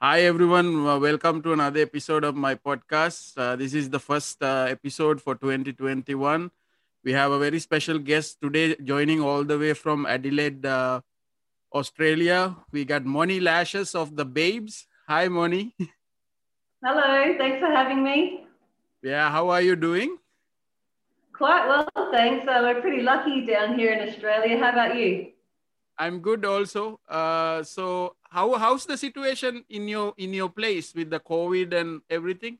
Hi, everyone. Uh, welcome to another episode of my podcast. Uh, this is the first uh, episode for 2021. We have a very special guest today joining all the way from Adelaide, uh, Australia. We got Moni Lashes of the Babes. Hi, Moni. Hello, thanks for having me. Yeah, how are you doing? Quite well, thanks. Uh, we're pretty lucky down here in Australia. How about you? I'm good also. Uh, so how how's the situation in your in your place with the COVID and everything?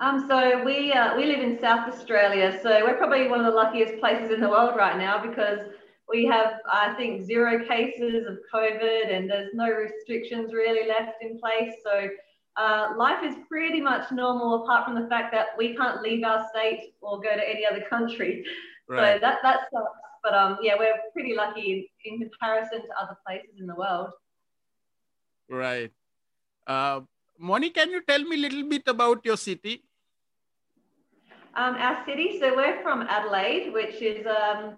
Um, so we uh, we live in South Australia, so we're probably one of the luckiest places in the world right now because we have I think zero cases of COVID and there's no restrictions really left in place. So uh, life is pretty much normal apart from the fact that we can't leave our state or go to any other country. Right. So that that sucks. But um, yeah, we're pretty lucky in, in comparison to other places in the world. Right. Uh, Moni, can you tell me a little bit about your city? Um, our city, so we're from Adelaide, which is um,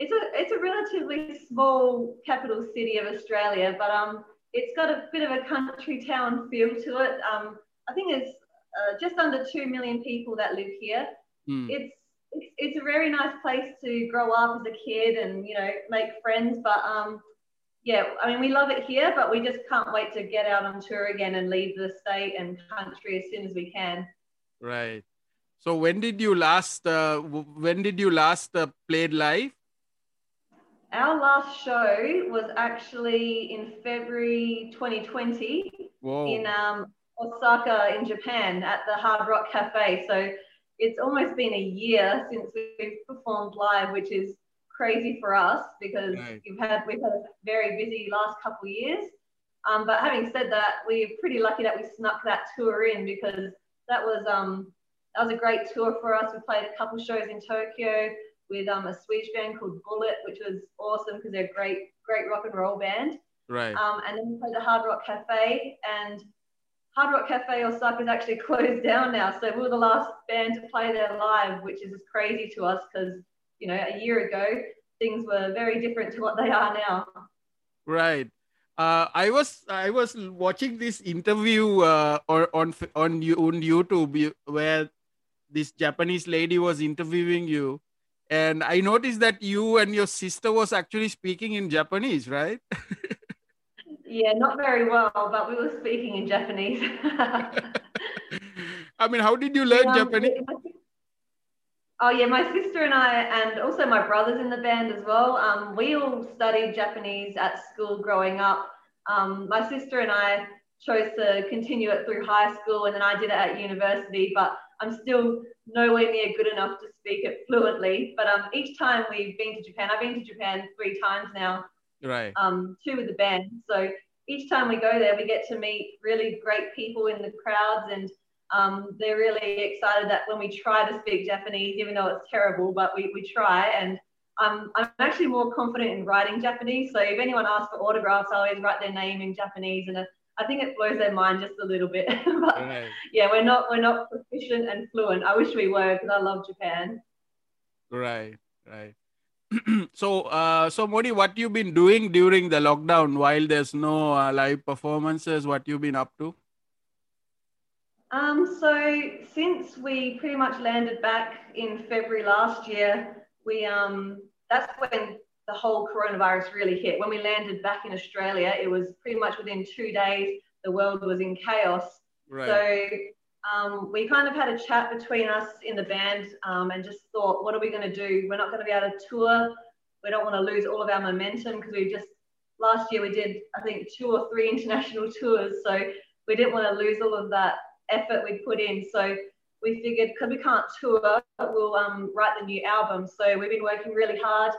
it's a it's a relatively small capital city of Australia, but um, it's got a bit of a country town feel to it. Um, I think there's uh, just under two million people that live here. Mm. It's it's, it's a very nice place to grow up as a kid and you know make friends but um yeah i mean we love it here but we just can't wait to get out on tour again and leave the state and country as soon as we can right so when did you last uh, when did you last uh, played live our last show was actually in february 2020 Whoa. in um, osaka in japan at the hard rock cafe so it's almost been a year since we've performed live, which is crazy for us because right. we've had we've had a very busy last couple of years. Um, but having said that, we're pretty lucky that we snuck that tour in because that was um, that was a great tour for us. We played a couple shows in Tokyo with um, a Swedish band called Bullet, which was awesome because they're a great great rock and roll band. Right. Um, and then we played the Hard Rock Cafe, and Hard Rock Cafe Osaka is actually closed down now. So we were the last band to play there live, which is crazy to us because, you know, a year ago, things were very different to what they are now. Right. Uh, I was I was watching this interview uh, on on on YouTube where this Japanese lady was interviewing you, and I noticed that you and your sister was actually speaking in Japanese, right? Yeah, not very well, but we were speaking in Japanese. I mean, how did you learn um, Japanese? Oh yeah, my sister and I, and also my brothers in the band as well. Um, we all studied Japanese at school growing up. Um, my sister and I chose to continue it through high school, and then I did it at university. But I'm still nowhere near good enough to speak it fluently. But um, each time we've been to Japan, I've been to Japan three times now right um two with the band so each time we go there we get to meet really great people in the crowds and um, they're really excited that when we try to speak Japanese, even though it's terrible, but we, we try. And um, I'm actually more confident in writing Japanese. So if anyone asks for autographs, I always write their name in Japanese, and I think it blows their mind just a little bit. but right. yeah, we're not we're not proficient and fluent. I wish we were because I love Japan. Right, right. so, uh, so Moni, what you've been doing during the lockdown while there's no uh, live performances? What you've been up to? Um, so since we pretty much landed back in February last year, we um, that's when the whole coronavirus really hit. When we landed back in Australia, it was pretty much within two days the world was in chaos. Right. So um, we kind of had a chat between us in the band um, and just thought, what are we going to do? We're not going to be able to tour. We don't want to lose all of our momentum because we just last year we did I think two or three international tours, so we didn't want to lose all of that effort we put in. So we figured because we can't tour, we'll um, write the new album. So we've been working really hard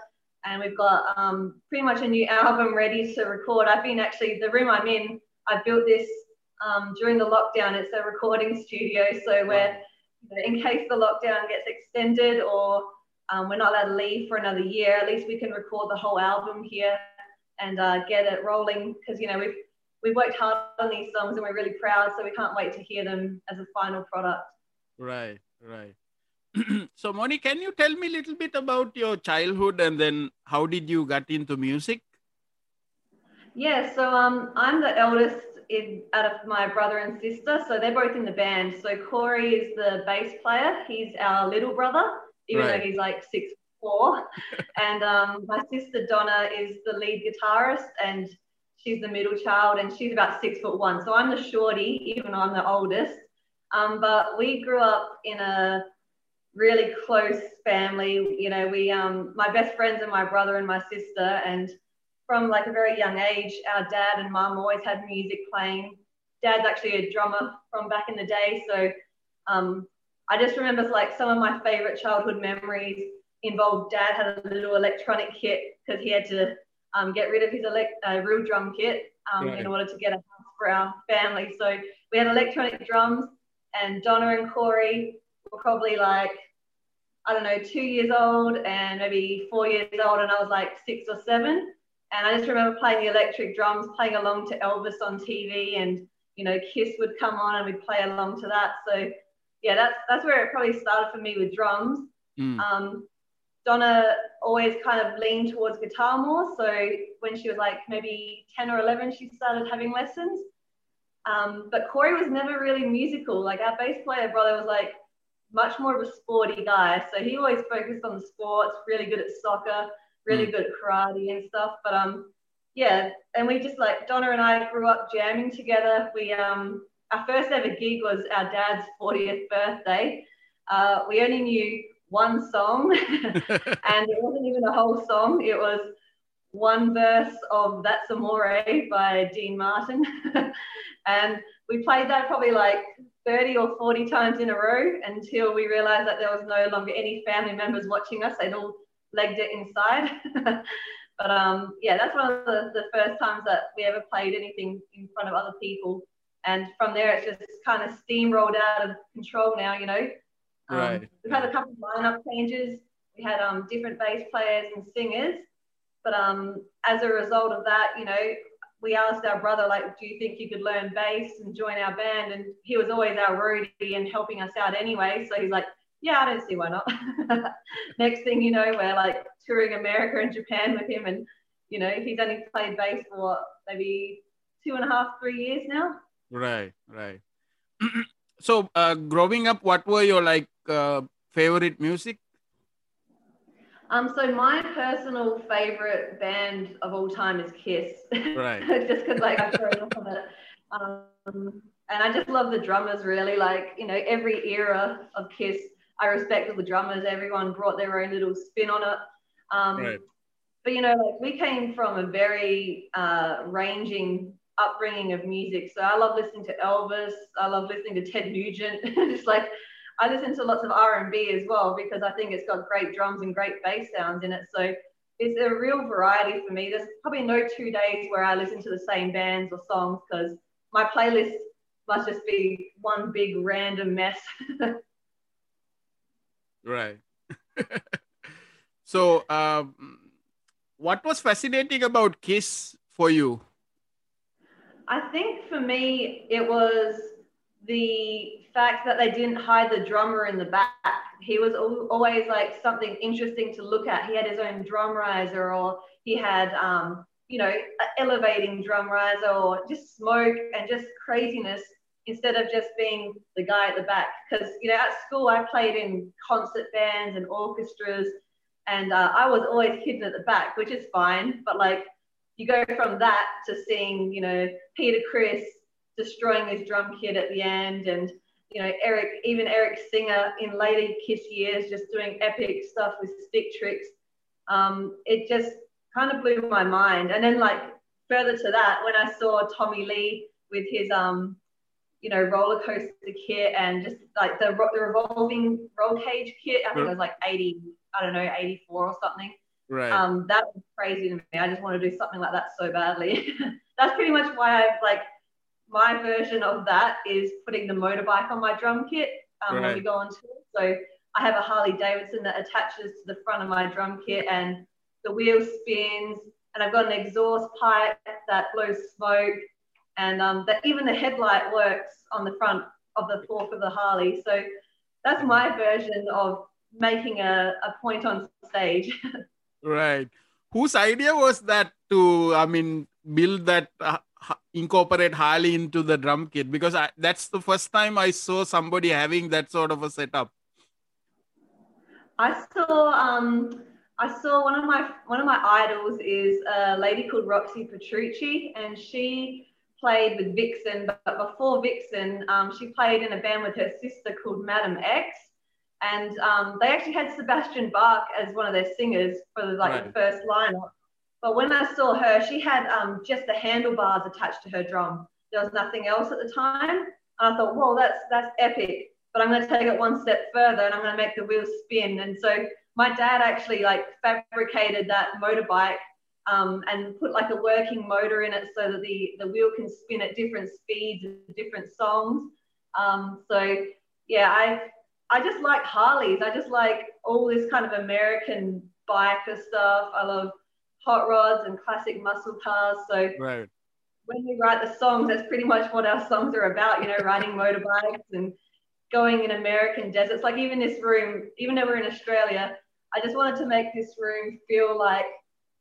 and we've got um, pretty much a new album ready to record. I've been actually the room I'm in. I built this um, during the lockdown, it's a recording studio. So we're, in case the lockdown gets extended or um, we're not allowed to leave for another year, at least we can record the whole album here and uh, get it rolling. Because you know we've we've worked hard on these songs and we're really proud. So we can't wait to hear them as a final product. Right, right. so, Moni, can you tell me a little bit about your childhood and then how did you get into music? Yeah, so um, I'm the eldest in, out of my brother and sister, so they're both in the band. So Corey is the bass player. He's our little brother, even right. though he's like six four. and um, my sister Donna is the lead guitarist, and she's the middle child, and she's about six foot one. So I'm the shorty, even though I'm the oldest. Um, but we grew up in a really close family. You know, we um, my best friends are my brother and my sister, and from like a very young age, our dad and mum always had music playing. Dad's actually a drummer from back in the day, so um, I just remember like some of my favorite childhood memories involved dad had a little electronic kit because he had to um, get rid of his elect- uh, real drum kit um, in order to get a house for our family. So we had electronic drums, and Donna and Corey were probably like, I don't know, two years old and maybe four years old, and I was like six or seven. And I just remember playing the electric drums, playing along to Elvis on TV, and you know, Kiss would come on, and we'd play along to that. So yeah, that's that's where it probably started for me with drums. Mm. Um, Donna always kind of leaned towards guitar more. So when she was like maybe 10 or 11, she started having lessons. Um, but Corey was never really musical. Like our bass player brother was like much more of a sporty guy. So he always focused on the sports, really good at soccer, really mm. good at karate and stuff. But um, yeah, and we just like Donna and I grew up jamming together. We um, our first ever gig was our dad's 40th birthday. Uh, we only knew one song, and it wasn't even a whole song. It was one verse of That's Amore by Dean Martin. and we played that probably like 30 or 40 times in a row until we realized that there was no longer any family members watching us. They'd all legged it inside. but um, yeah, that's one of the, the first times that we ever played anything in front of other people. And from there, it's just kind of steamrolled out of control now, you know. Um, right. We've had a couple of lineup changes. We had um, different bass players and singers. But um, as a result of that, you know, we asked our brother, like, do you think you could learn bass and join our band? And he was always our roadie and helping us out anyway. So he's like, yeah, I don't see why not. Next thing you know, we're like touring America and Japan with him. And, you know, he's only played bass for maybe two and a half, three years now. Right, right. so, uh, growing up, what were your like uh, favorite music? Um, so my personal favorite band of all time is Kiss. Right. just because like I've grown up on it. Um, and I just love the drummers really. Like, you know, every era of Kiss, I respect the drummers. Everyone brought their own little spin on it. Um, right. But you know, like we came from a very uh, ranging upbringing of music. So I love listening to Elvis. I love listening to Ted Nugent. it's like I listen to lots of R&B as well because I think it's got great drums and great bass sounds in it. So it's a real variety for me. There's probably no two days where I listen to the same bands or songs because my playlist must just be one big random mess. right. so, um, what was fascinating about Kiss for you? I think for me, it was the fact that they didn't hide the drummer in the back. He was always like something interesting to look at. He had his own drum riser, or he had, um, you know, elevating drum riser, or just smoke and just craziness instead of just being the guy at the back. Because, you know, at school, I played in concert bands and orchestras, and uh, I was always hidden at the back, which is fine. But like, you go from that to seeing, you know, Peter Criss destroying his drum kit at the end and you know, Eric, even Eric Singer in later Kiss years, just doing epic stuff with stick tricks. Um, it just kind of blew my mind. And then, like, further to that, when I saw Tommy Lee with his, um, you know, roller coaster kit and just like the, the revolving roll cage kit, I think it was like 80, I don't know, 84 or something. Right. Um, that was crazy to me. I just want to do something like that so badly. That's pretty much why I've like my version of that is putting the motorbike on my drum kit um, right. when we go on tour. So I have a Harley Davidson that attaches to the front of my drum kit and the wheel spins and I've got an exhaust pipe that blows smoke and um, that even the headlight works on the front of the fork of the Harley. So that's my version of making a, a point on stage. right. Whose idea was that to, I mean, build that, uh, incorporate Harley into the drum kit? Because I, that's the first time I saw somebody having that sort of a setup. I saw, um, I saw one of my one of my idols is a lady called Roxy Petrucci, and she played with Vixen. But before Vixen, um, she played in a band with her sister called Madam X and um, they actually had Sebastian Bach as one of their singers for the, like right. the first lineup. But when I saw her, she had um, just the handlebars attached to her drum. There was nothing else at the time. And I thought, whoa, that's that's epic. But I'm going to take it one step further, and I'm going to make the wheels spin. And so my dad actually like fabricated that motorbike um, and put like a working motor in it so that the the wheel can spin at different speeds and different songs. Um, so yeah, I I just like Harleys. I just like all this kind of American biker stuff. I love hot rods and classic muscle cars. So right. when we write the songs, that's pretty much what our songs are about. You know, riding motorbikes and going in American deserts. Like even this room, even though we're in Australia, I just wanted to make this room feel like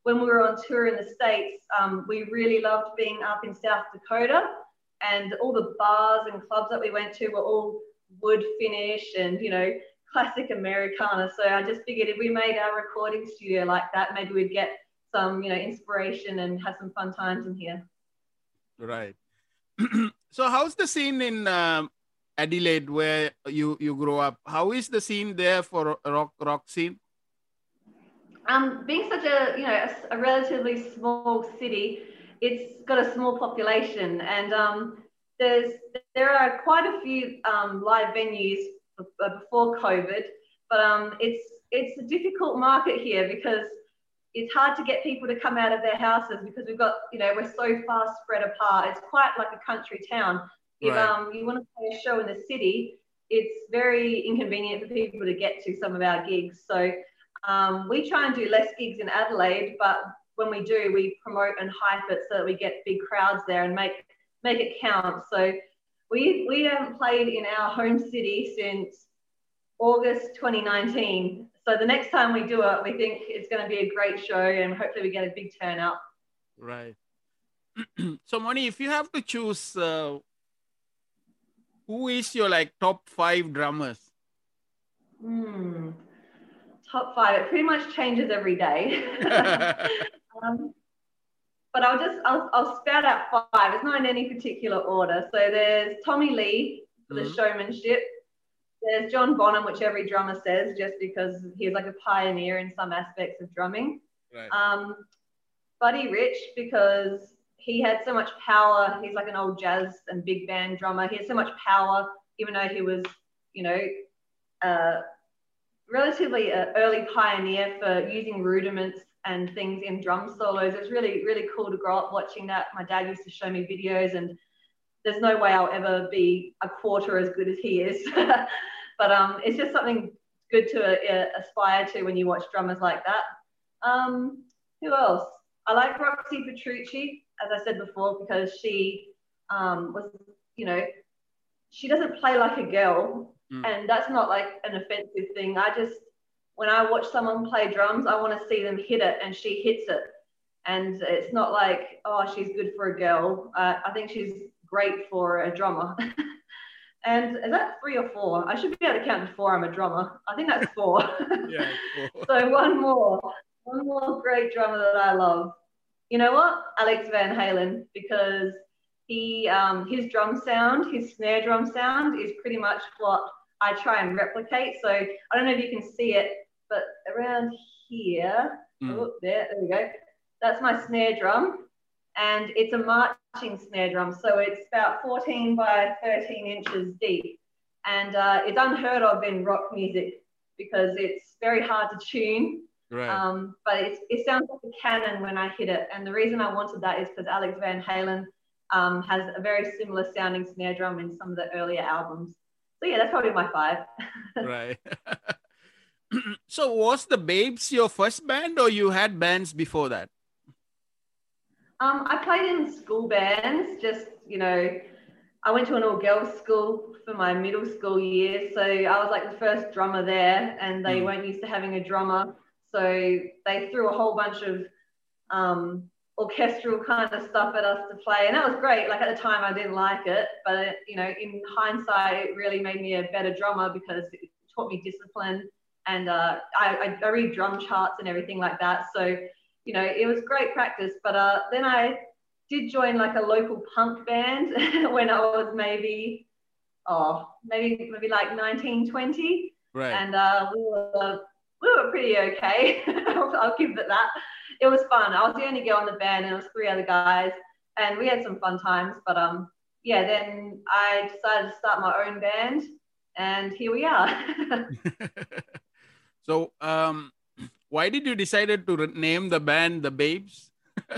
when we were on tour in the States, um, we really loved being up in South Dakota and all the bars and clubs that we went to were all wood finish and you know classic Americana. So I just figured if we made our recording studio like that, maybe we'd get some you know inspiration and have some fun times in here. Right. so how's the scene in um, Adelaide where you you grow up? How is the scene there for rock rock scene? Um, being such a you know a, a relatively small city, it's got a small population and um, there's there are quite a few um, live venues before COVID, but um, it's it's a difficult market here because it's hard to get people to come out of their houses because we've got you know we're so far spread apart. It's quite like a country town. If right. um, you want to play a show in the city, it's very inconvenient for people to get to some of our gigs. So um, we try and do less gigs in Adelaide, but when we do, we promote and hype it so that we get big crowds there and make make it count. So we we haven't played in our home city since August 2019. So the next time we do it, we think it's going to be a great show, and hopefully we get a big turnout. Right. so Moni, if you have to choose, uh, who is your like top five drummers? Hmm. Top five. It pretty much changes every day. um, but I'll just I'll, I'll spout out five. It's not in any particular order. So there's Tommy Lee for the mm-hmm. showmanship. There's John Bonham, which every drummer says, just because he's like a pioneer in some aspects of drumming. Right. Um, Buddy Rich, because he had so much power. He's like an old jazz and big band drummer. He had so much power, even though he was, you know, uh, relatively an early pioneer for using rudiments and things in drum solos. It was really, really cool to grow up watching that. My dad used to show me videos, and there's no way I'll ever be a quarter as good as he is. but um, it's just something good to uh, aspire to when you watch drummers like that. Um, who else? I like Roxy Petrucci, as I said before, because she um, was, you know, she doesn't play like a girl, mm. and that's not like an offensive thing. I just when I watch someone play drums, I want to see them hit it, and she hits it. And it's not like, oh, she's good for a girl. Uh, I think she's great for a drummer. and is that three or four? I should be able to count to four. I'm a drummer. I think that's four. yeah, four. so one more, one more great drummer that I love. You know what? Alex Van Halen, because he um, his drum sound, his snare drum sound, is pretty much what I try and replicate. So I don't know if you can see it, but around here, mm. oh, there, there we go. That's my snare drum. And it's a marching snare drum. So it's about 14 by 13 inches deep. And uh, it's unheard of in rock music because it's very hard to tune. Right. Um, but it sounds like a cannon when I hit it. And the reason I wanted that is because Alex Van Halen um, has a very similar sounding snare drum in some of the earlier albums. So yeah, that's probably my five. right. so was the Babes your first band or you had bands before that? Um, I played in school bands, just, you know, I went to an all girls school for my middle school years. So I was like the first drummer there, and they mm. weren't used to having a drummer. So they threw a whole bunch of um, orchestral kind of stuff at us to play. And that was great. Like at the time, I didn't like it. But, it, you know, in hindsight, it really made me a better drummer because it taught me discipline. And uh, I, I read drum charts and everything like that. So, you know, it was great practice. But uh, then I did join like a local punk band when I was maybe, oh, maybe maybe like 19, 20. Right. And uh, we were we were pretty okay. I'll give it that. It was fun. I was the only girl in the band, and it was three other guys, and we had some fun times. But um, yeah, then I decided to start my own band, and here we are. so um, why did you decided to name the band the Babes?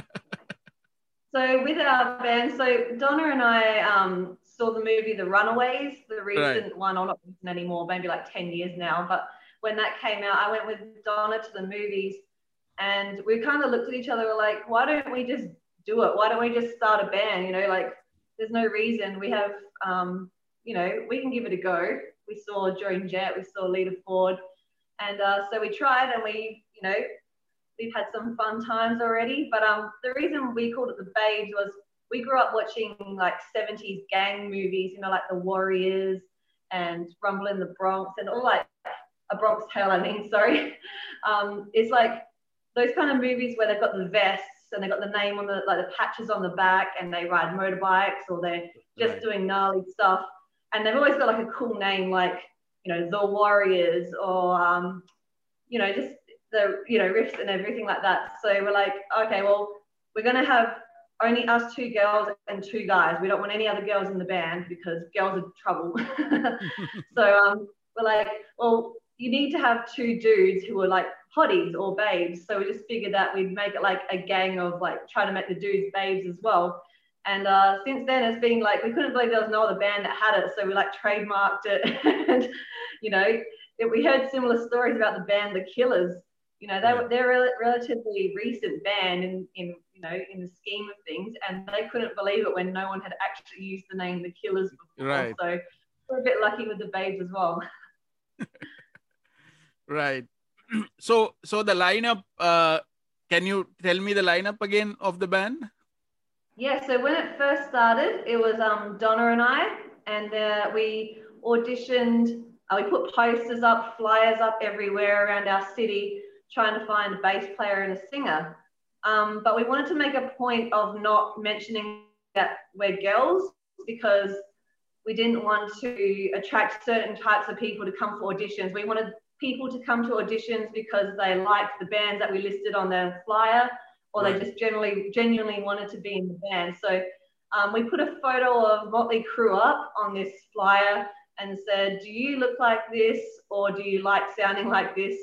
So with our band, so Donna and I um, saw the movie The Runaways, the recent right. one, or not recent anymore, maybe like 10 years now. But when that came out, I went with Donna to the movies and we kind of looked at each other, we're like, why don't we just do it? Why don't we just start a band? You know, like there's no reason. We have, um, you know, we can give it a go. We saw Joan Jett, we saw Lita Ford. And uh, so we tried and we, you know, we've had some fun times already. But um, the reason we called it the Babes was we grew up watching like 70s gang movies, you know, like The Warriors and Rumble in the Bronx and all like a Bronx Tale, I mean, sorry. Um, it's like those kind of movies where they've got the vests and they've got the name on the like the patches on the back and they ride motorbikes or they're just right. doing gnarly stuff. And they've always got like a cool name like, you know, The Warriors or um, you know, just the you know riffs and everything like that. So we're like, okay, well, we're gonna have only us two girls and two guys. We don't want any other girls in the band because girls are trouble. so um, we're like, well, you need to have two dudes who are like hotties or babes. So we just figured that we'd make it like a gang of like trying to make the dudes babes as well. And uh, since then, it's been like we couldn't believe there was no other band that had it, so we like trademarked it. and you know, we heard similar stories about the band The Killers you know, they were they're a relatively recent band in, in you know in the scheme of things, and they couldn't believe it when no one had actually used the name The Killers before. Right. So we're a bit lucky with the Babes as well. right. So so the lineup. Uh, can you tell me the lineup again of the band? Yeah. So when it first started, it was um, Donna and I, and uh, we auditioned. Uh, we put posters up, flyers up everywhere around our city trying to find a bass player and a singer. Um, but we wanted to make a point of not mentioning that we're girls because we didn't want to attract certain types of people to come for auditions. We wanted people to come to auditions because they liked the bands that we listed on the flyer or right. they just generally genuinely wanted to be in the band. So um, we put a photo of Motley Crue up on this flyer and said, do you look like this or do you like sounding like this?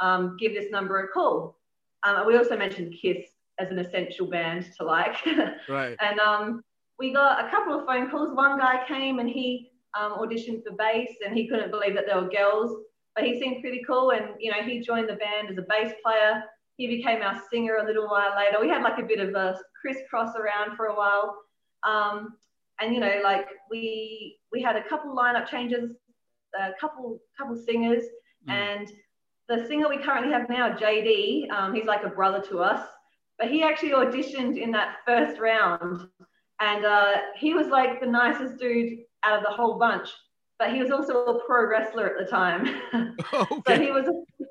Um, give this number a call. Um, we also mentioned Kiss as an essential band to like. right. And um, we got a couple of phone calls. One guy came and he um, auditioned for bass and he couldn't believe that there were girls, but he seemed pretty cool. And, you know, he joined the band as a bass player. He became our singer a little while later. We had like a bit of a crisscross around for a while. Um, and, you know, like we, we had a couple lineup changes, a couple, couple singers mm. and the singer we currently have now, JD, um, he's like a brother to us, but he actually auditioned in that first round. And uh, he was like the nicest dude out of the whole bunch, but he was also a pro wrestler at the time. okay. so he was a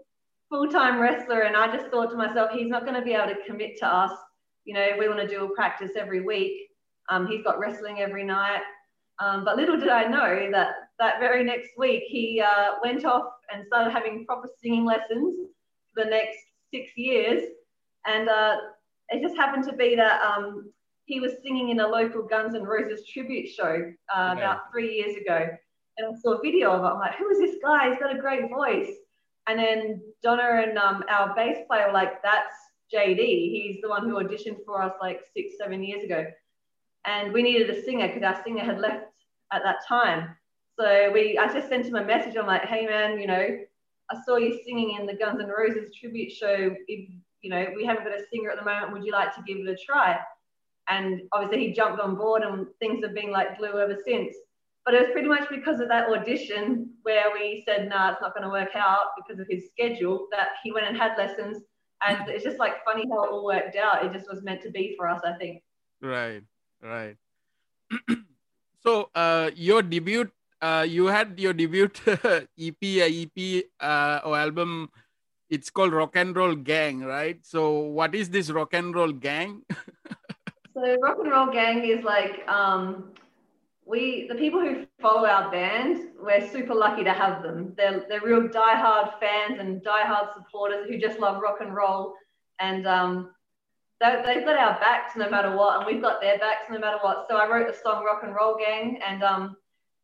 full time wrestler. And I just thought to myself, he's not going to be able to commit to us. You know, we want to do a practice every week. Um, he's got wrestling every night. Um, but little did I know that that very next week he uh, went off and started having proper singing lessons for the next six years. And uh, it just happened to be that um, he was singing in a local Guns N' Roses tribute show uh, about three years ago. And I saw a video of it. I'm like, who is this guy? He's got a great voice. And then Donna and um, our bass player were like, that's JD. He's the one who auditioned for us like six, seven years ago. And we needed a singer because our singer had left at that time. So we, I just sent him a message. I'm like, hey man, you know, I saw you singing in the Guns N' Roses tribute show. If, you know, we haven't got a singer at the moment. Would you like to give it a try? And obviously he jumped on board and things have been like glue ever since. But it was pretty much because of that audition where we said, nah, it's not going to work out because of his schedule that he went and had lessons. And it's just like funny how it all worked out. It just was meant to be for us, I think. Right, right. so uh, your debut, uh, you had your debut EP, EP uh, or album. It's called Rock and Roll Gang, right? So what is this Rock and Roll Gang? so Rock and Roll Gang is like um, we the people who follow our band, we're super lucky to have them. They're they're real diehard fans and diehard supporters who just love rock and roll, and um, they've got our backs no matter what, and we've got their backs no matter what. So I wrote the song Rock and Roll Gang, and um,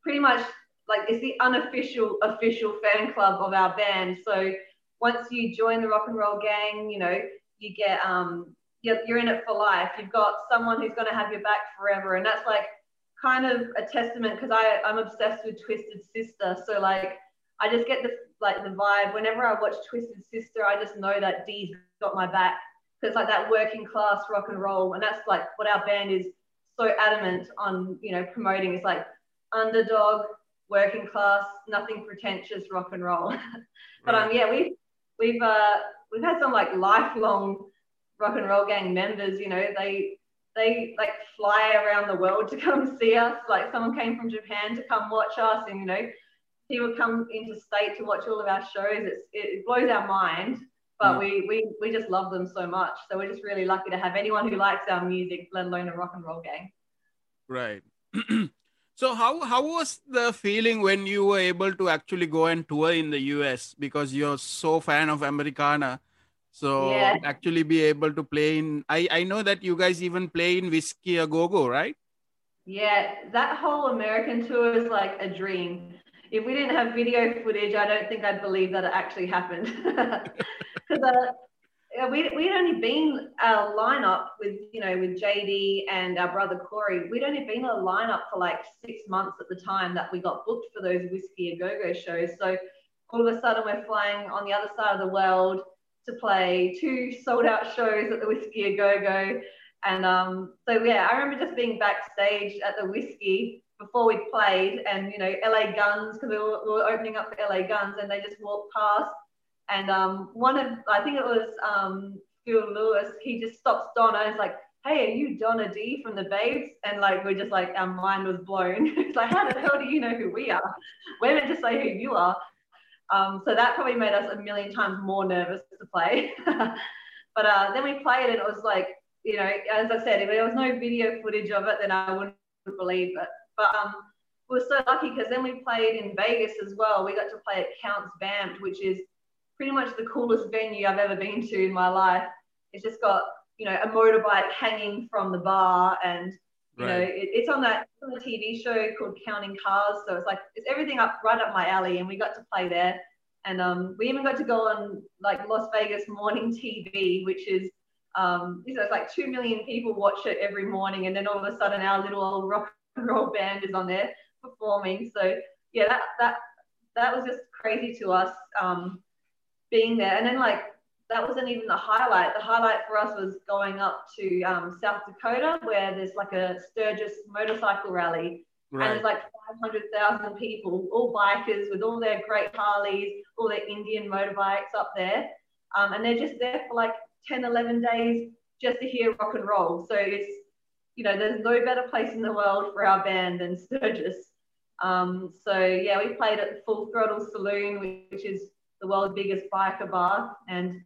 pretty much like it's the unofficial official fan club of our band. So once you join the Rock and Roll Gang, you know you get um you're, you're in it for life. You've got someone who's going to have your back forever, and that's like kind of a testament because I I'm obsessed with Twisted Sister. So like I just get the like the vibe whenever I watch Twisted Sister. I just know that Dee's got my back. Because like that working class rock and roll, and that's like what our band is so adamant on. You know, promoting is like underdog, working class, nothing pretentious rock and roll. but um yeah, we've we've uh we've had some like lifelong rock and roll gang members. You know, they they like fly around the world to come see us. Like someone came from Japan to come watch us, and you know, people come into state to watch all of our shows. It's, it blows our mind, but mm. we, we we just love them so much. So we're just really lucky to have anyone who likes our music, let alone a rock and roll gang. Right. so how how was the feeling when you were able to actually go and tour in the US because you're so fan of Americana? So yeah. actually be able to play in I, I know that you guys even play in Whisky a Go Go, right? Yeah, that whole American tour is like a dream. If we didn't have video footage, I don't think I'd believe that it actually happened. Because uh, we, we'd only been a lineup with, you know, with JD and our brother Corey. We'd only been a lineup for like six months at the time that we got booked for those Whisky a Go Go shows. So all of a sudden we're flying on the other side of the world to play two sold out shows at the Whisky a Go Go. And um, so, yeah, I remember just being backstage at the Whisky before we played, and you know, LA Guns, because we, we, were opening up for LA Guns, and they just walked past. And um, one of, I think it was um, Phil Lewis, he just stops Donna and is like, hey, are you Donna D from the Babes? And like, we're just like, our mind was blown. it's like, how the hell do you know who we are? We're meant to say who you are. Um, so that probably made us a million times more nervous to play. but uh, then we played and it was like, you know, as I said, if there was no video footage of it, then I wouldn't believe it. But um, we were so lucky because then we played in Vegas as well. We got to play at Count's Vamp'd, which is pretty much the coolest venue I've ever been to in my life. It's just got, you know, a motorbike hanging from the bar and you right. know, it, it's on that on the TV show called Counting Cars. So it's like it's everything up right up my alley, and we got to play there. And um, we even got to go on like Las Vegas morning TV, which is um, you know, it's like two million people watch it every morning, and then all of a sudden our little old rock and roll band is on there performing. So yeah, that that that was just crazy to us um, being there. And then like that wasn't even the highlight. The highlight for us was going up to um, South Dakota, where there's like a Sturgis motorcycle rally. Right. And there's like 500,000 people, all bikers with all their great Harleys, all their Indian motorbikes up there. Um, and they're just there for like 10, 11 days just to hear rock and roll. So it's, you know, there's no better place in the world for our band than Sturgis. Um, so yeah, we played at the Full Throttle Saloon, which is the world's biggest biker bar. And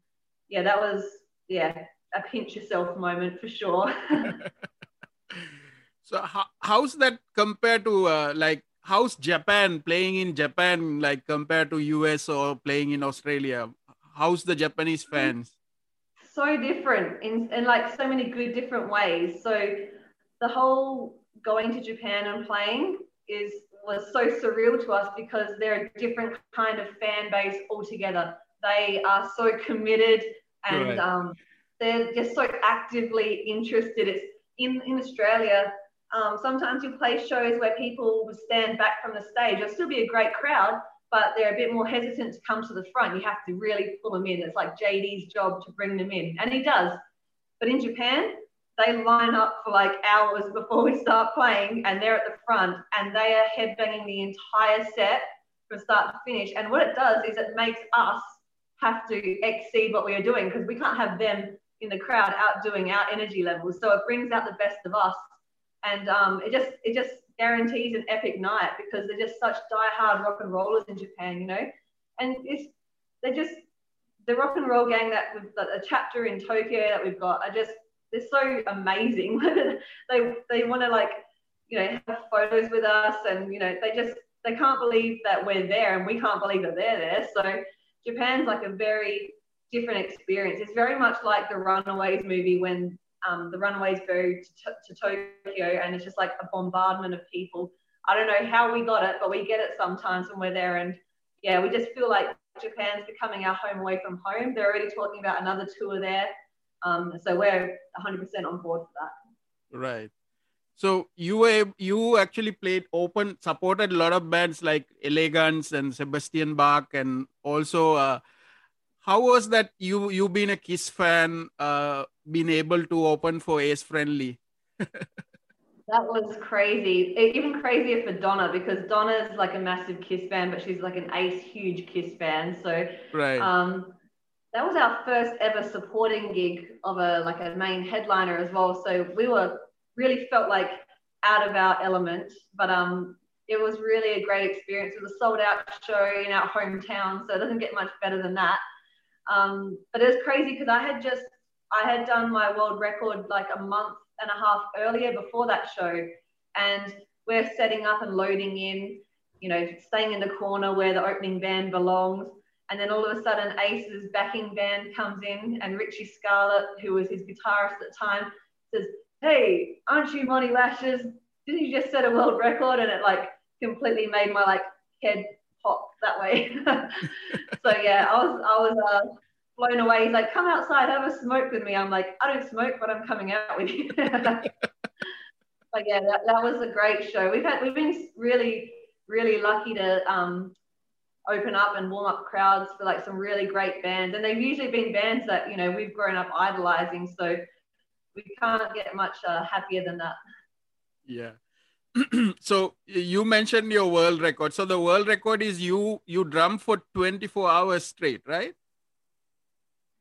yeah, that was yeah a pinch yourself moment for sure. so how, how's that compared to uh, like how's Japan playing in Japan like compared to US or playing in Australia? How's the Japanese fans? So different in, in like so many good different ways. So the whole going to Japan and playing is was so surreal to us because they're a different kind of fan base altogether. They are so committed and right. um, they're just so actively interested. It's in, in Australia, um, sometimes you play shows where people would stand back from the stage. It'll still be a great crowd, but they're a bit more hesitant to come to the front. You have to really pull them in. It's like JD's job to bring them in, and he does. But in Japan, they line up for like hours before we start playing and they're at the front and they are headbanging the entire set from start to finish. And what it does is it makes us have to exceed what we are doing because we can't have them in the crowd outdoing our energy levels. So it brings out the best of us. And um, it just it just guarantees an epic night because they're just such die-hard rock and rollers in Japan, you know. And it's they're just the rock and roll gang that we've got a chapter in Tokyo that we've got are just they're so amazing. they they want to like you know have photos with us and you know they just they can't believe that we're there and we can't believe that they're there. So Japan's like a very different experience. It's very much like the Runaways movie when um, the Runaways go to, to Tokyo and it's just like a bombardment of people. I don't know how we got it, but we get it sometimes when we're there. And yeah, we just feel like Japan's becoming our home away from home. They're already talking about another tour there. Um, so we're 100% on board for that. Right. So you were you actually played open, supported a lot of bands like Elegance and Sebastian Bach, and also uh, how was that you you being a Kiss fan, uh, being able to open for Ace Frehley? that was crazy. Even crazier for Donna because Donna is like a massive Kiss fan, but she's like an Ace huge Kiss fan. So right. Um, that was our first ever supporting gig of a like a main headliner as well. So we were really felt like out of our element, but um, it was really a great experience. It was a sold out show in our hometown, so it doesn't get much better than that. Um, but it was crazy because I had just I had done my world record like a month and a half earlier before that show, and we're setting up and loading in, you know, staying in the corner where the opening band belongs. And then all of a sudden, Ace's backing band comes in, and Richie Scarlet, who was his guitarist at the time, says, "Hey, aren't you Moni Lashes? Didn't you just set a world record?" And it like completely made my like head pop that way. so yeah, I was I was uh, blown away. He's like, "Come outside, have a smoke with me." I'm like, "I don't smoke, but I'm coming out with you." but yeah, that, that was a great show. We've had we've been really really lucky to um, open up and warm up crowds for like some really great bands. And they've usually been bands that, you know, we've grown up idolizing. So we can't get much uh, happier than that. Yeah. so you mentioned your world record. So the world record is you you drum for 24 hours straight, right?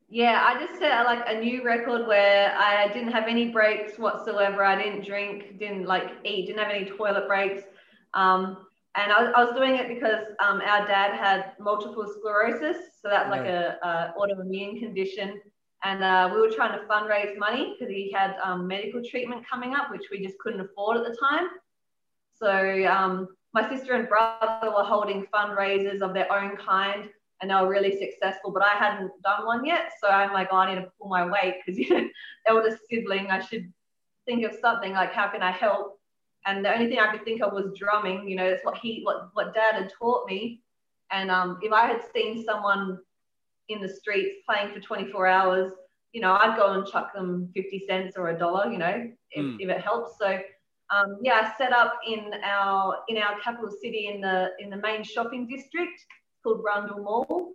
Yeah, I just set like a new record where I didn't have any breaks whatsoever. I didn't drink, didn't like eat, didn't have any toilet breaks. Um, and I, I, was doing it because um, our dad had multiple sclerosis, so that's like a, a, autoimmune condition, and uh, we were trying to fundraise money because he had um, medical treatment coming up, which we just couldn't afford at the time. So um, my sister and brother were holding fundraisers of their own kind, and they were really successful. But I hadn't done one yet, so I'm like, oh, I need to pull my weight because you know, elder sibling, I should think of something like how can I help and the only thing I could think of was drumming. You know, it's what he, what what Dad had taught me. And um, if I had seen someone in the streets playing for 24 hours, you know, I'd go and chuck them 50 cents or a dollar. You know, if, mm. if it helps. So um, yeah, I set up in our in our capital city in the in the main shopping district called Rundle Mall.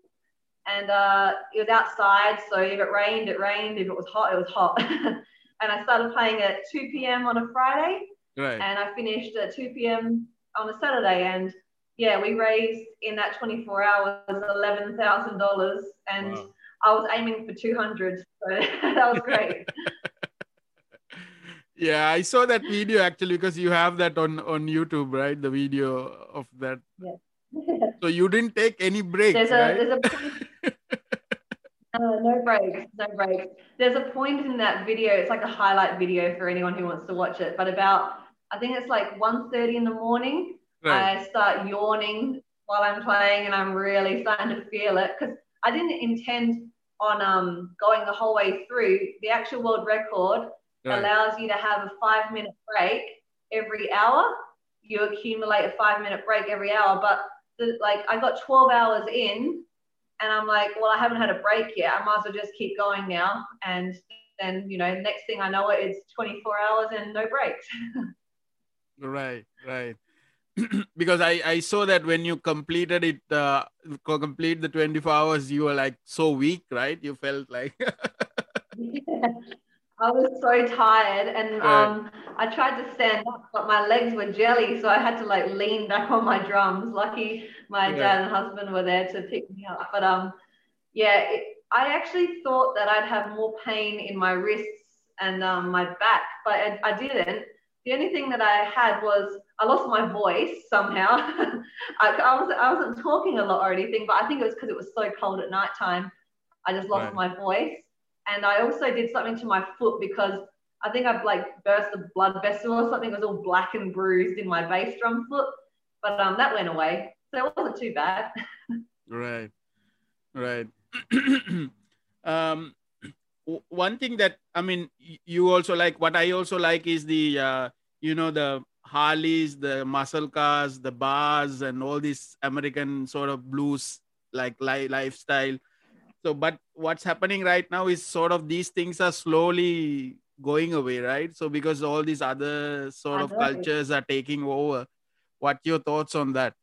And uh, it was outside, so if it rained, it rained. If it was hot, it was hot. and I started playing at 2 p.m. on a Friday Right. And I finished at 2 p.m. on a Saturday. And yeah, we raised in that 24 hours $11,000 and wow. I was aiming for 200. So that was great. yeah, I saw that video actually because you have that on, on YouTube, right? The video of that. Yeah. so you didn't take any breaks, there's a, right? There's a uh, no breaks, no breaks. There's a point in that video. It's like a highlight video for anyone who wants to watch it. But about I think it's like 1.30 in the morning. Right. I start yawning while I'm playing and I'm really starting to feel it because I didn't intend on um, going the whole way through. The actual world record right. allows you to have a five minute break every hour. You accumulate a five minute break every hour, but the, like I got 12 hours in and I'm like, well, I haven't had a break yet. I might as well just keep going now. And then, you know, next thing I know, it's 24 hours and no breaks. Right, right. because I, I saw that when you completed it, uh, complete the 24 hours, you were like so weak, right? You felt like. yeah. I was so tired, and um, I tried to stand up, but my legs were jelly, so I had to like lean back on my drums. Lucky my dad and husband were there to pick me up. But um, yeah, it, I actually thought that I'd have more pain in my wrists and um, my back, but I, I didn't. The only thing that I had was I lost my voice somehow. I, I, was I wasn't talking a lot or anything, but I think it was because it was so cold at night time. I just lost right. my voice and I also did something to my foot because I think I've like burst a blood vessel or something. It was all black and bruised in my bass drum foot, but um, that went away, so it wasn't too bad. right, right. um, one thing that I mean, you also like. What I also like is the uh, you know the Harleys, the muscle cars, the bars, and all this American sort of blues like li- lifestyle. So but what's happening right now is sort of these things are slowly going away right? So because all these other sort of cultures are taking over. What your thoughts on that?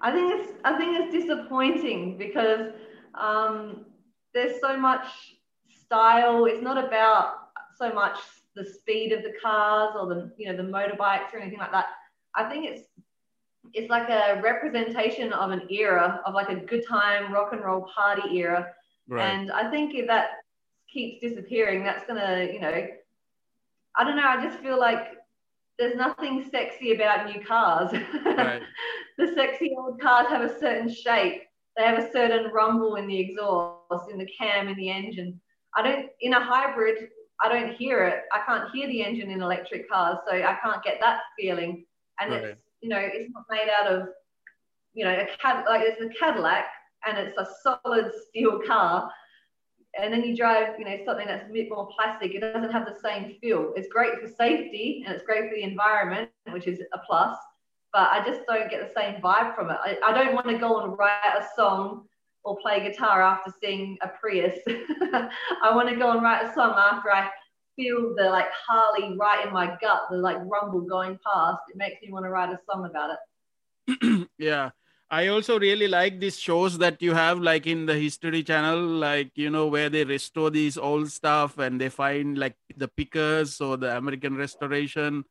I think it's i think it's disappointing because um, there's so much style. It's not about so much the speed of the cars or the you know the motorbikes or anything like that i think it's it's like a representation of an era of like a good time rock and roll party era. Right. And I think if that keeps disappearing, that's gonna, you know, I don't know. I just feel like there's nothing sexy about new cars. Right. the sexy old cars have a certain shape. They have a certain rumble in the exhaust, in the cam, in the engine. I don't in a hybrid. I don't hear it. I can't hear the engine in electric cars, so I can't get that feeling. And right. it's you know, it's not made out of, you know, a cad like it's a Cadillac and it's a solid steel car. And then you drive, you know, something that's a bit more plastic. It doesn't have the same feel. It's great for safety and it's great for the environment, which is a plus. But I just don't get the same vibe from it. I, I don't want to go and write a song or play guitar after seeing a Prius. I want to go and write a song after I feel the like Harley right in my gut, the like rumble going past. It makes me want to write a song about it. yeah. I also really like these shows that you have, like in the History Channel, like you know where they restore these old stuff and they find like the pickers or the American Restoration.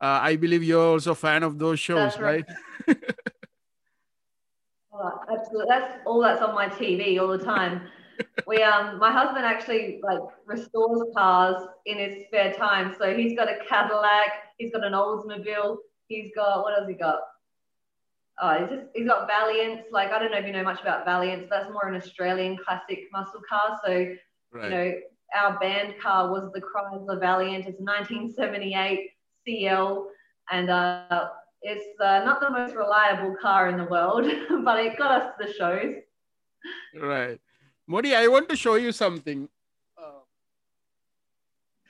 Uh, I believe you're also a fan of those shows, that's right? right? oh, absolutely, that's all that's on my TV all the time we um my husband actually like restores cars in his spare time. So he's got a Cadillac, he's got an Oldsmobile, he's got what has he got? Oh, he's just he's got Valiants. Like I don't know if you know much about Valiants, that's more an Australian classic muscle car. So right. you know, our band car was the Chrysler Valiant. It's 1978 CL, and uh, it's uh, not the most reliable car in the world, but it got us to the shows. Right. Moni, I want to show you something. Uh,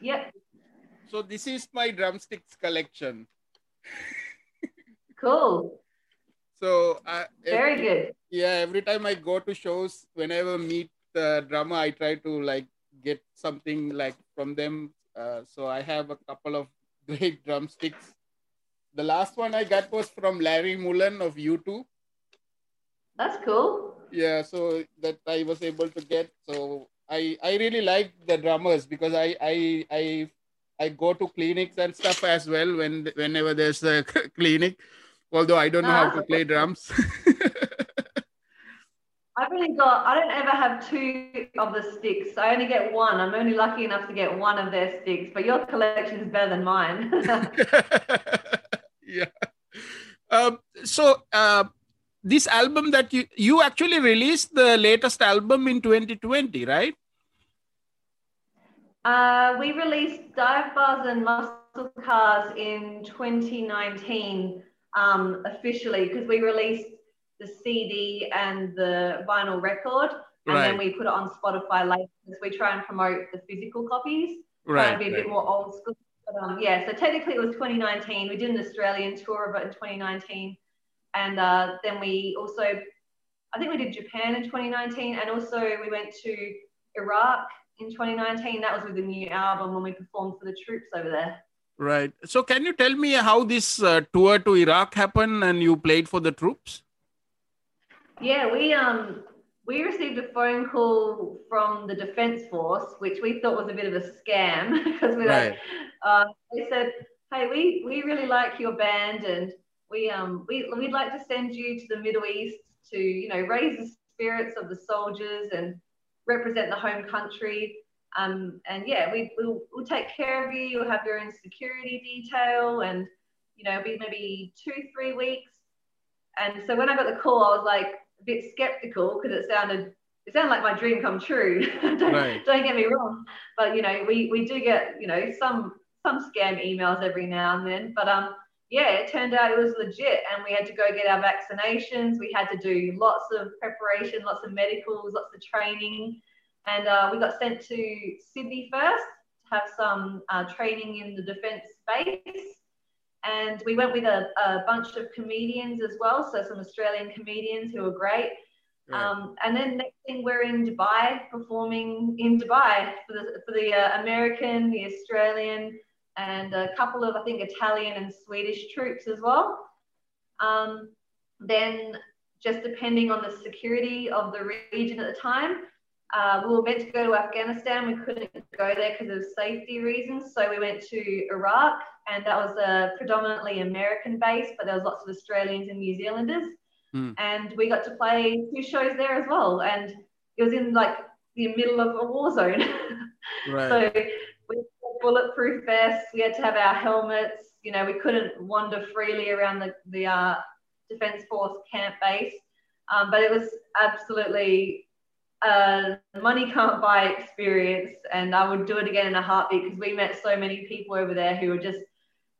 yeah. So this is my drumsticks collection. cool. So uh, very every, good. Yeah, every time I go to shows, whenever meet the drummer, I try to like get something like from them. Uh, so I have a couple of great drumsticks. The last one I got was from Larry Mullen of U2. That's cool yeah so that i was able to get so i i really like the drummers because i i i i go to clinics and stuff as well when whenever there's a clinic although i don't know how to play drums I've only got, I don't ever have two of the sticks. I only get one. I'm only lucky enough to get one of their sticks, but your collection is better than mine. yeah. Um, so, uh, this album that you you actually released the latest album in 2020 right uh, we released dive bars and muscle cars in 2019 um, officially because we released the cd and the vinyl record and right. then we put it on spotify later because we try and promote the physical copies right, try and be a right. bit more old school but, um, yeah so technically it was 2019 we did an australian tour of it in 2019 and uh, then we also, I think we did Japan in 2019, and also we went to Iraq in 2019. That was with the new album when we performed for the troops over there. Right. So, can you tell me how this uh, tour to Iraq happened and you played for the troops? Yeah, we um we received a phone call from the Defence Force, which we thought was a bit of a scam because we right. like, uh, they said, "Hey, we we really like your band, and we um we we'd like to send you to the Middle East to you know raise the spirits of the soldiers and represent the home country." Um, and yeah, we, we'll, we'll take care of you. You'll have your own security detail, and you know, be maybe two, three weeks. And so when I got the call, I was like a bit skeptical because it sounded it sounded like my dream come true. don't, right. don't get me wrong, but you know, we we do get you know some some scam emails every now and then. But um, yeah, it turned out it was legit, and we had to go get our vaccinations. We had to do lots of preparation, lots of medicals, lots of training, and uh, we got sent to Sydney first to have some uh, training in the defence base. And we went with a, a, bunch of comedians as well, so some Australian comedians who were great. Um, and then next thing we're in Dubai performing in Dubai for the, for the uh, American, the Australian, and a couple of I think Italian and Swedish troops as well. Um, then just depending on the security of the region at the time, uh, we were meant to go to Afghanistan. We couldn't go there because of safety reasons. So we went to Iraq, and that was a predominantly American base, but there was lots of Australians and New Zealanders. Mm. And we got to play two shows there as well. And it was in like the middle of a war zone. right. So we had bulletproof vests. We had to have our helmets. You know, we couldn't wander freely around the, the uh, Defence Force camp base. Um, but it was absolutely uh, money can't buy experience, and I would do it again in a heartbeat because we met so many people over there who were just,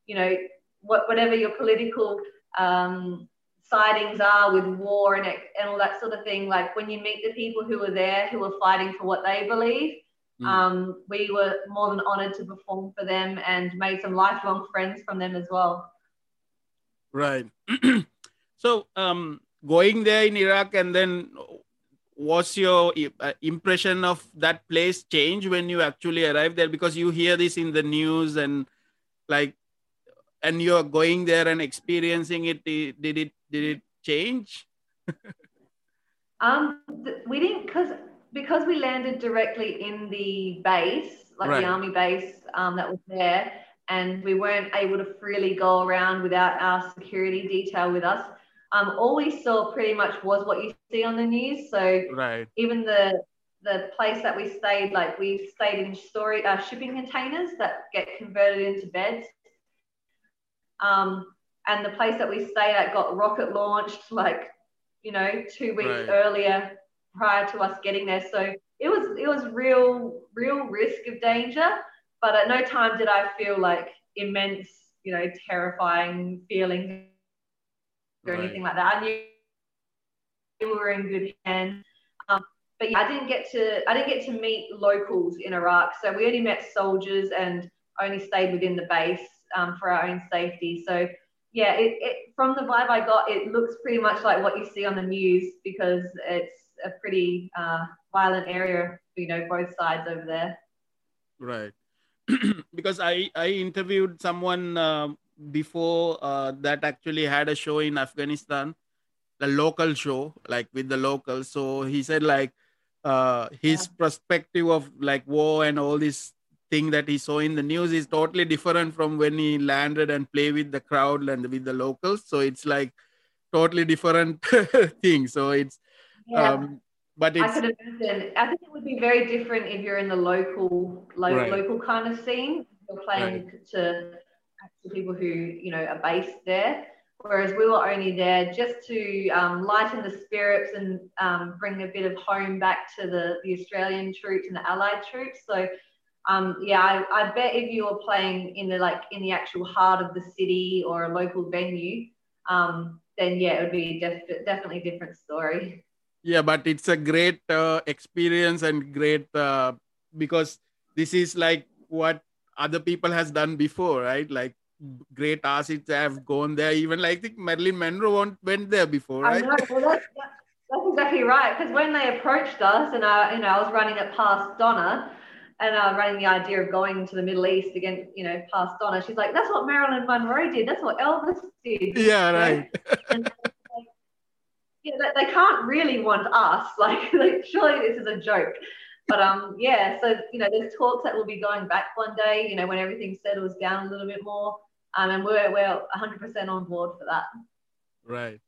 you know, what, whatever your political um, sightings are with war and, and all that sort of thing. Like when you meet the people who were there who were fighting for what they believe, mm. um, we were more than honored to perform for them and made some lifelong friends from them as well. Right. so um, going there in Iraq and then was your uh, impression of that place change when you actually arrived there because you hear this in the news and like and you're going there and experiencing it did it did it change um we didn't because because we landed directly in the base like right. the army base um, that was there and we weren't able to freely go around without our security detail with us um, all we saw pretty much was what you see on the news. So right. even the the place that we stayed, like we stayed in story uh, shipping containers that get converted into beds. Um, and the place that we stayed at got rocket launched like you know two weeks right. earlier prior to us getting there. So it was it was real real risk of danger, but at no time did I feel like immense you know terrifying feelings or right. anything like that. I knew we were in good hands. Um, but yeah, I didn't get to I didn't get to meet locals in Iraq. So we only met soldiers and only stayed within the base um, for our own safety. So yeah, it, it, from the vibe I got, it looks pretty much like what you see on the news because it's a pretty uh, violent area, you know, both sides over there. Right. because I I interviewed someone uh, before uh, that actually had a show in Afghanistan, the local show, like with the locals. So he said like uh, his yeah. perspective of like war and all this thing that he saw in the news is totally different from when he landed and play with the crowd and with the locals. So it's like totally different thing. So it's yeah. um, but it's, I could imagine. I think it would be very different if you're in the local, lo- right. local kind of scene. You're playing right. to to people who you know are based there whereas we were only there just to um, lighten the spirits and um, bring a bit of home back to the, the Australian troops and the Allied troops. So, um, yeah, I, I, bet if you were playing in the like in the actual heart of the city or a local venue, um, then yeah, it would be def- definitely different story. Yeah, but it's a great uh, experience and great uh, because this is like what other people has done before, right? Like great artists have gone there. Even like I think Marilyn Monroe went there before, right? I know. Well, that's, that's exactly right. Because when they approached us, and I, you know, I was running it past Donna, and uh, running the idea of going to the Middle East again, you know, past Donna. She's like, "That's what Marilyn Monroe did. That's what Elvis did." Yeah, right. yeah, they, they can't really want us. Like, like, surely this is a joke. But um, yeah. So you know, there's talks that we'll be going back one day. You know, when everything settles down a little bit more. Um, and we're we're 100% on board for that. Right.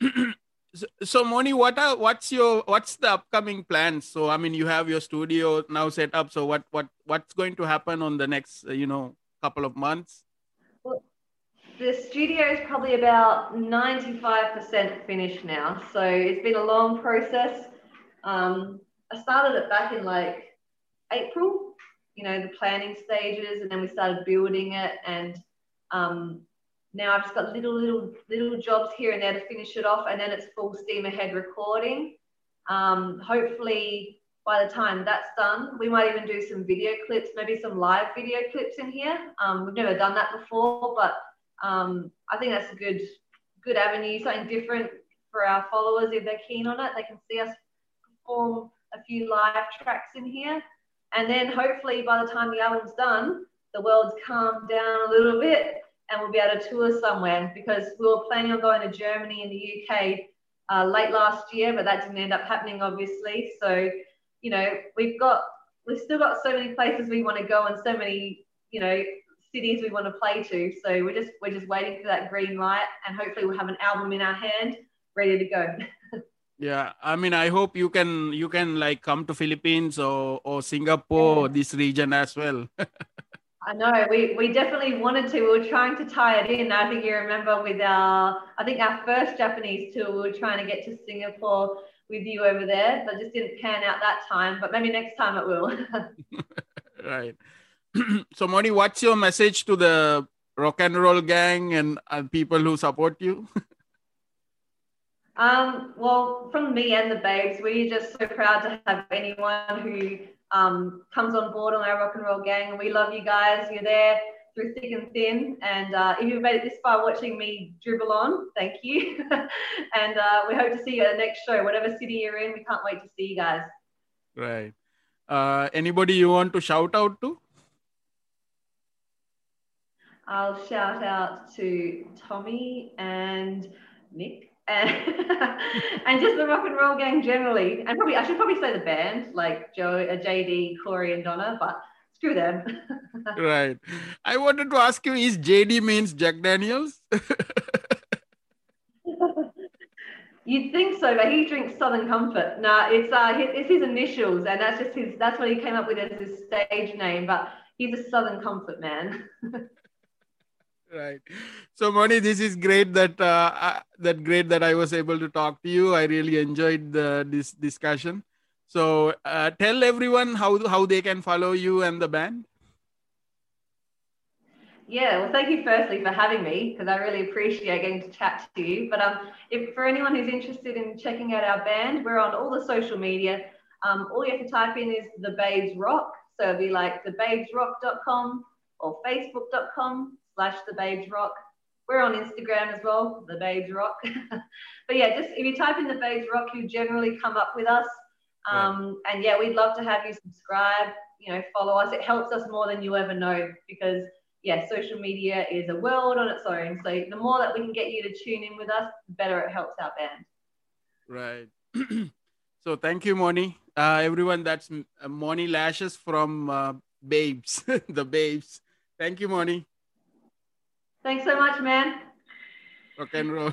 so, so Moni, what are what's your what's the upcoming plans? So I mean, you have your studio now set up. So what what what's going to happen on the next uh, you know couple of months? Well, the studio is probably about 95% finished now. So it's been a long process. Um, I started it back in like April, you know, the planning stages, and then we started building it. And um, now I've just got little, little, little jobs here and there to finish it off, and then it's full steam ahead recording. Um, hopefully, by the time that's done, we might even do some video clips, maybe some live video clips in here. Um, we've never done that before, but um, I think that's a good good avenue, something different for our followers if they're keen on it. They can see us perform a few live tracks in here. And then hopefully by the time the album's done, the world's calmed down a little bit and we'll be able to tour somewhere because we were planning on going to Germany and the UK uh, late last year, but that didn't end up happening, obviously. So, you know, we've got, we've still got so many places we want to go and so many, you know, cities we want to play to. So we're just we're just waiting for that green light, and hopefully we'll have an album in our hand, ready to go. yeah, I mean, I hope you can you can like come to Philippines or or Singapore, yeah. this region as well. I know we, we definitely wanted to. We were trying to tie it in. I think you remember with our I think our first Japanese tour, we were trying to get to Singapore with you over there, but just didn't pan out that time. But maybe next time it will. right. so Moni, what's your message to the rock and roll gang and uh, people who support you? um, well, from me and the babes, we're just so proud to have anyone who um, comes on board on our rock and roll gang. We love you guys. You're there through thick and thin. And uh, if you've made it this far watching me dribble on, thank you. and uh, we hope to see you at the next show, whatever city you're in. We can't wait to see you guys. Right. Uh, anybody you want to shout out to? I'll shout out to Tommy and Nick and, and just the rock and roll gang generally. And probably I should probably say the band like Joe, uh, JD, Corey, and Donna, but screw them. right. I wanted to ask you: Is JD means Jack Daniels? You'd think so, but he drinks Southern Comfort. No, it's uh, his, it's his initials, and that's just his. That's what he came up with as his stage name. But he's a Southern Comfort man right so moni this is great that uh, that great that i was able to talk to you i really enjoyed the, this discussion so uh, tell everyone how how they can follow you and the band yeah, well, thank you firstly for having me because I really appreciate getting to chat to you. But um, if for anyone who's interested in checking out our band, we're on all the social media. Um, all you have to type in is the Babes Rock. So it'll be like thebabesrock.com or facebook.com slash the Babes Rock. We're on Instagram as well, the Babes Rock. but yeah, just if you type in the Babes Rock, you generally come up with us. Um, yeah. And yeah, we'd love to have you subscribe, you know, follow us. It helps us more than you ever know because yeah, social media is a world on its own. So the more that we can get you to tune in with us, the better it helps our band. Right. so thank you, Moni. Uh, everyone, that's uh, Moni Lashes from uh, Babes, the Babes. Thank you, Moni. Thanks so much, man. Rock and roll.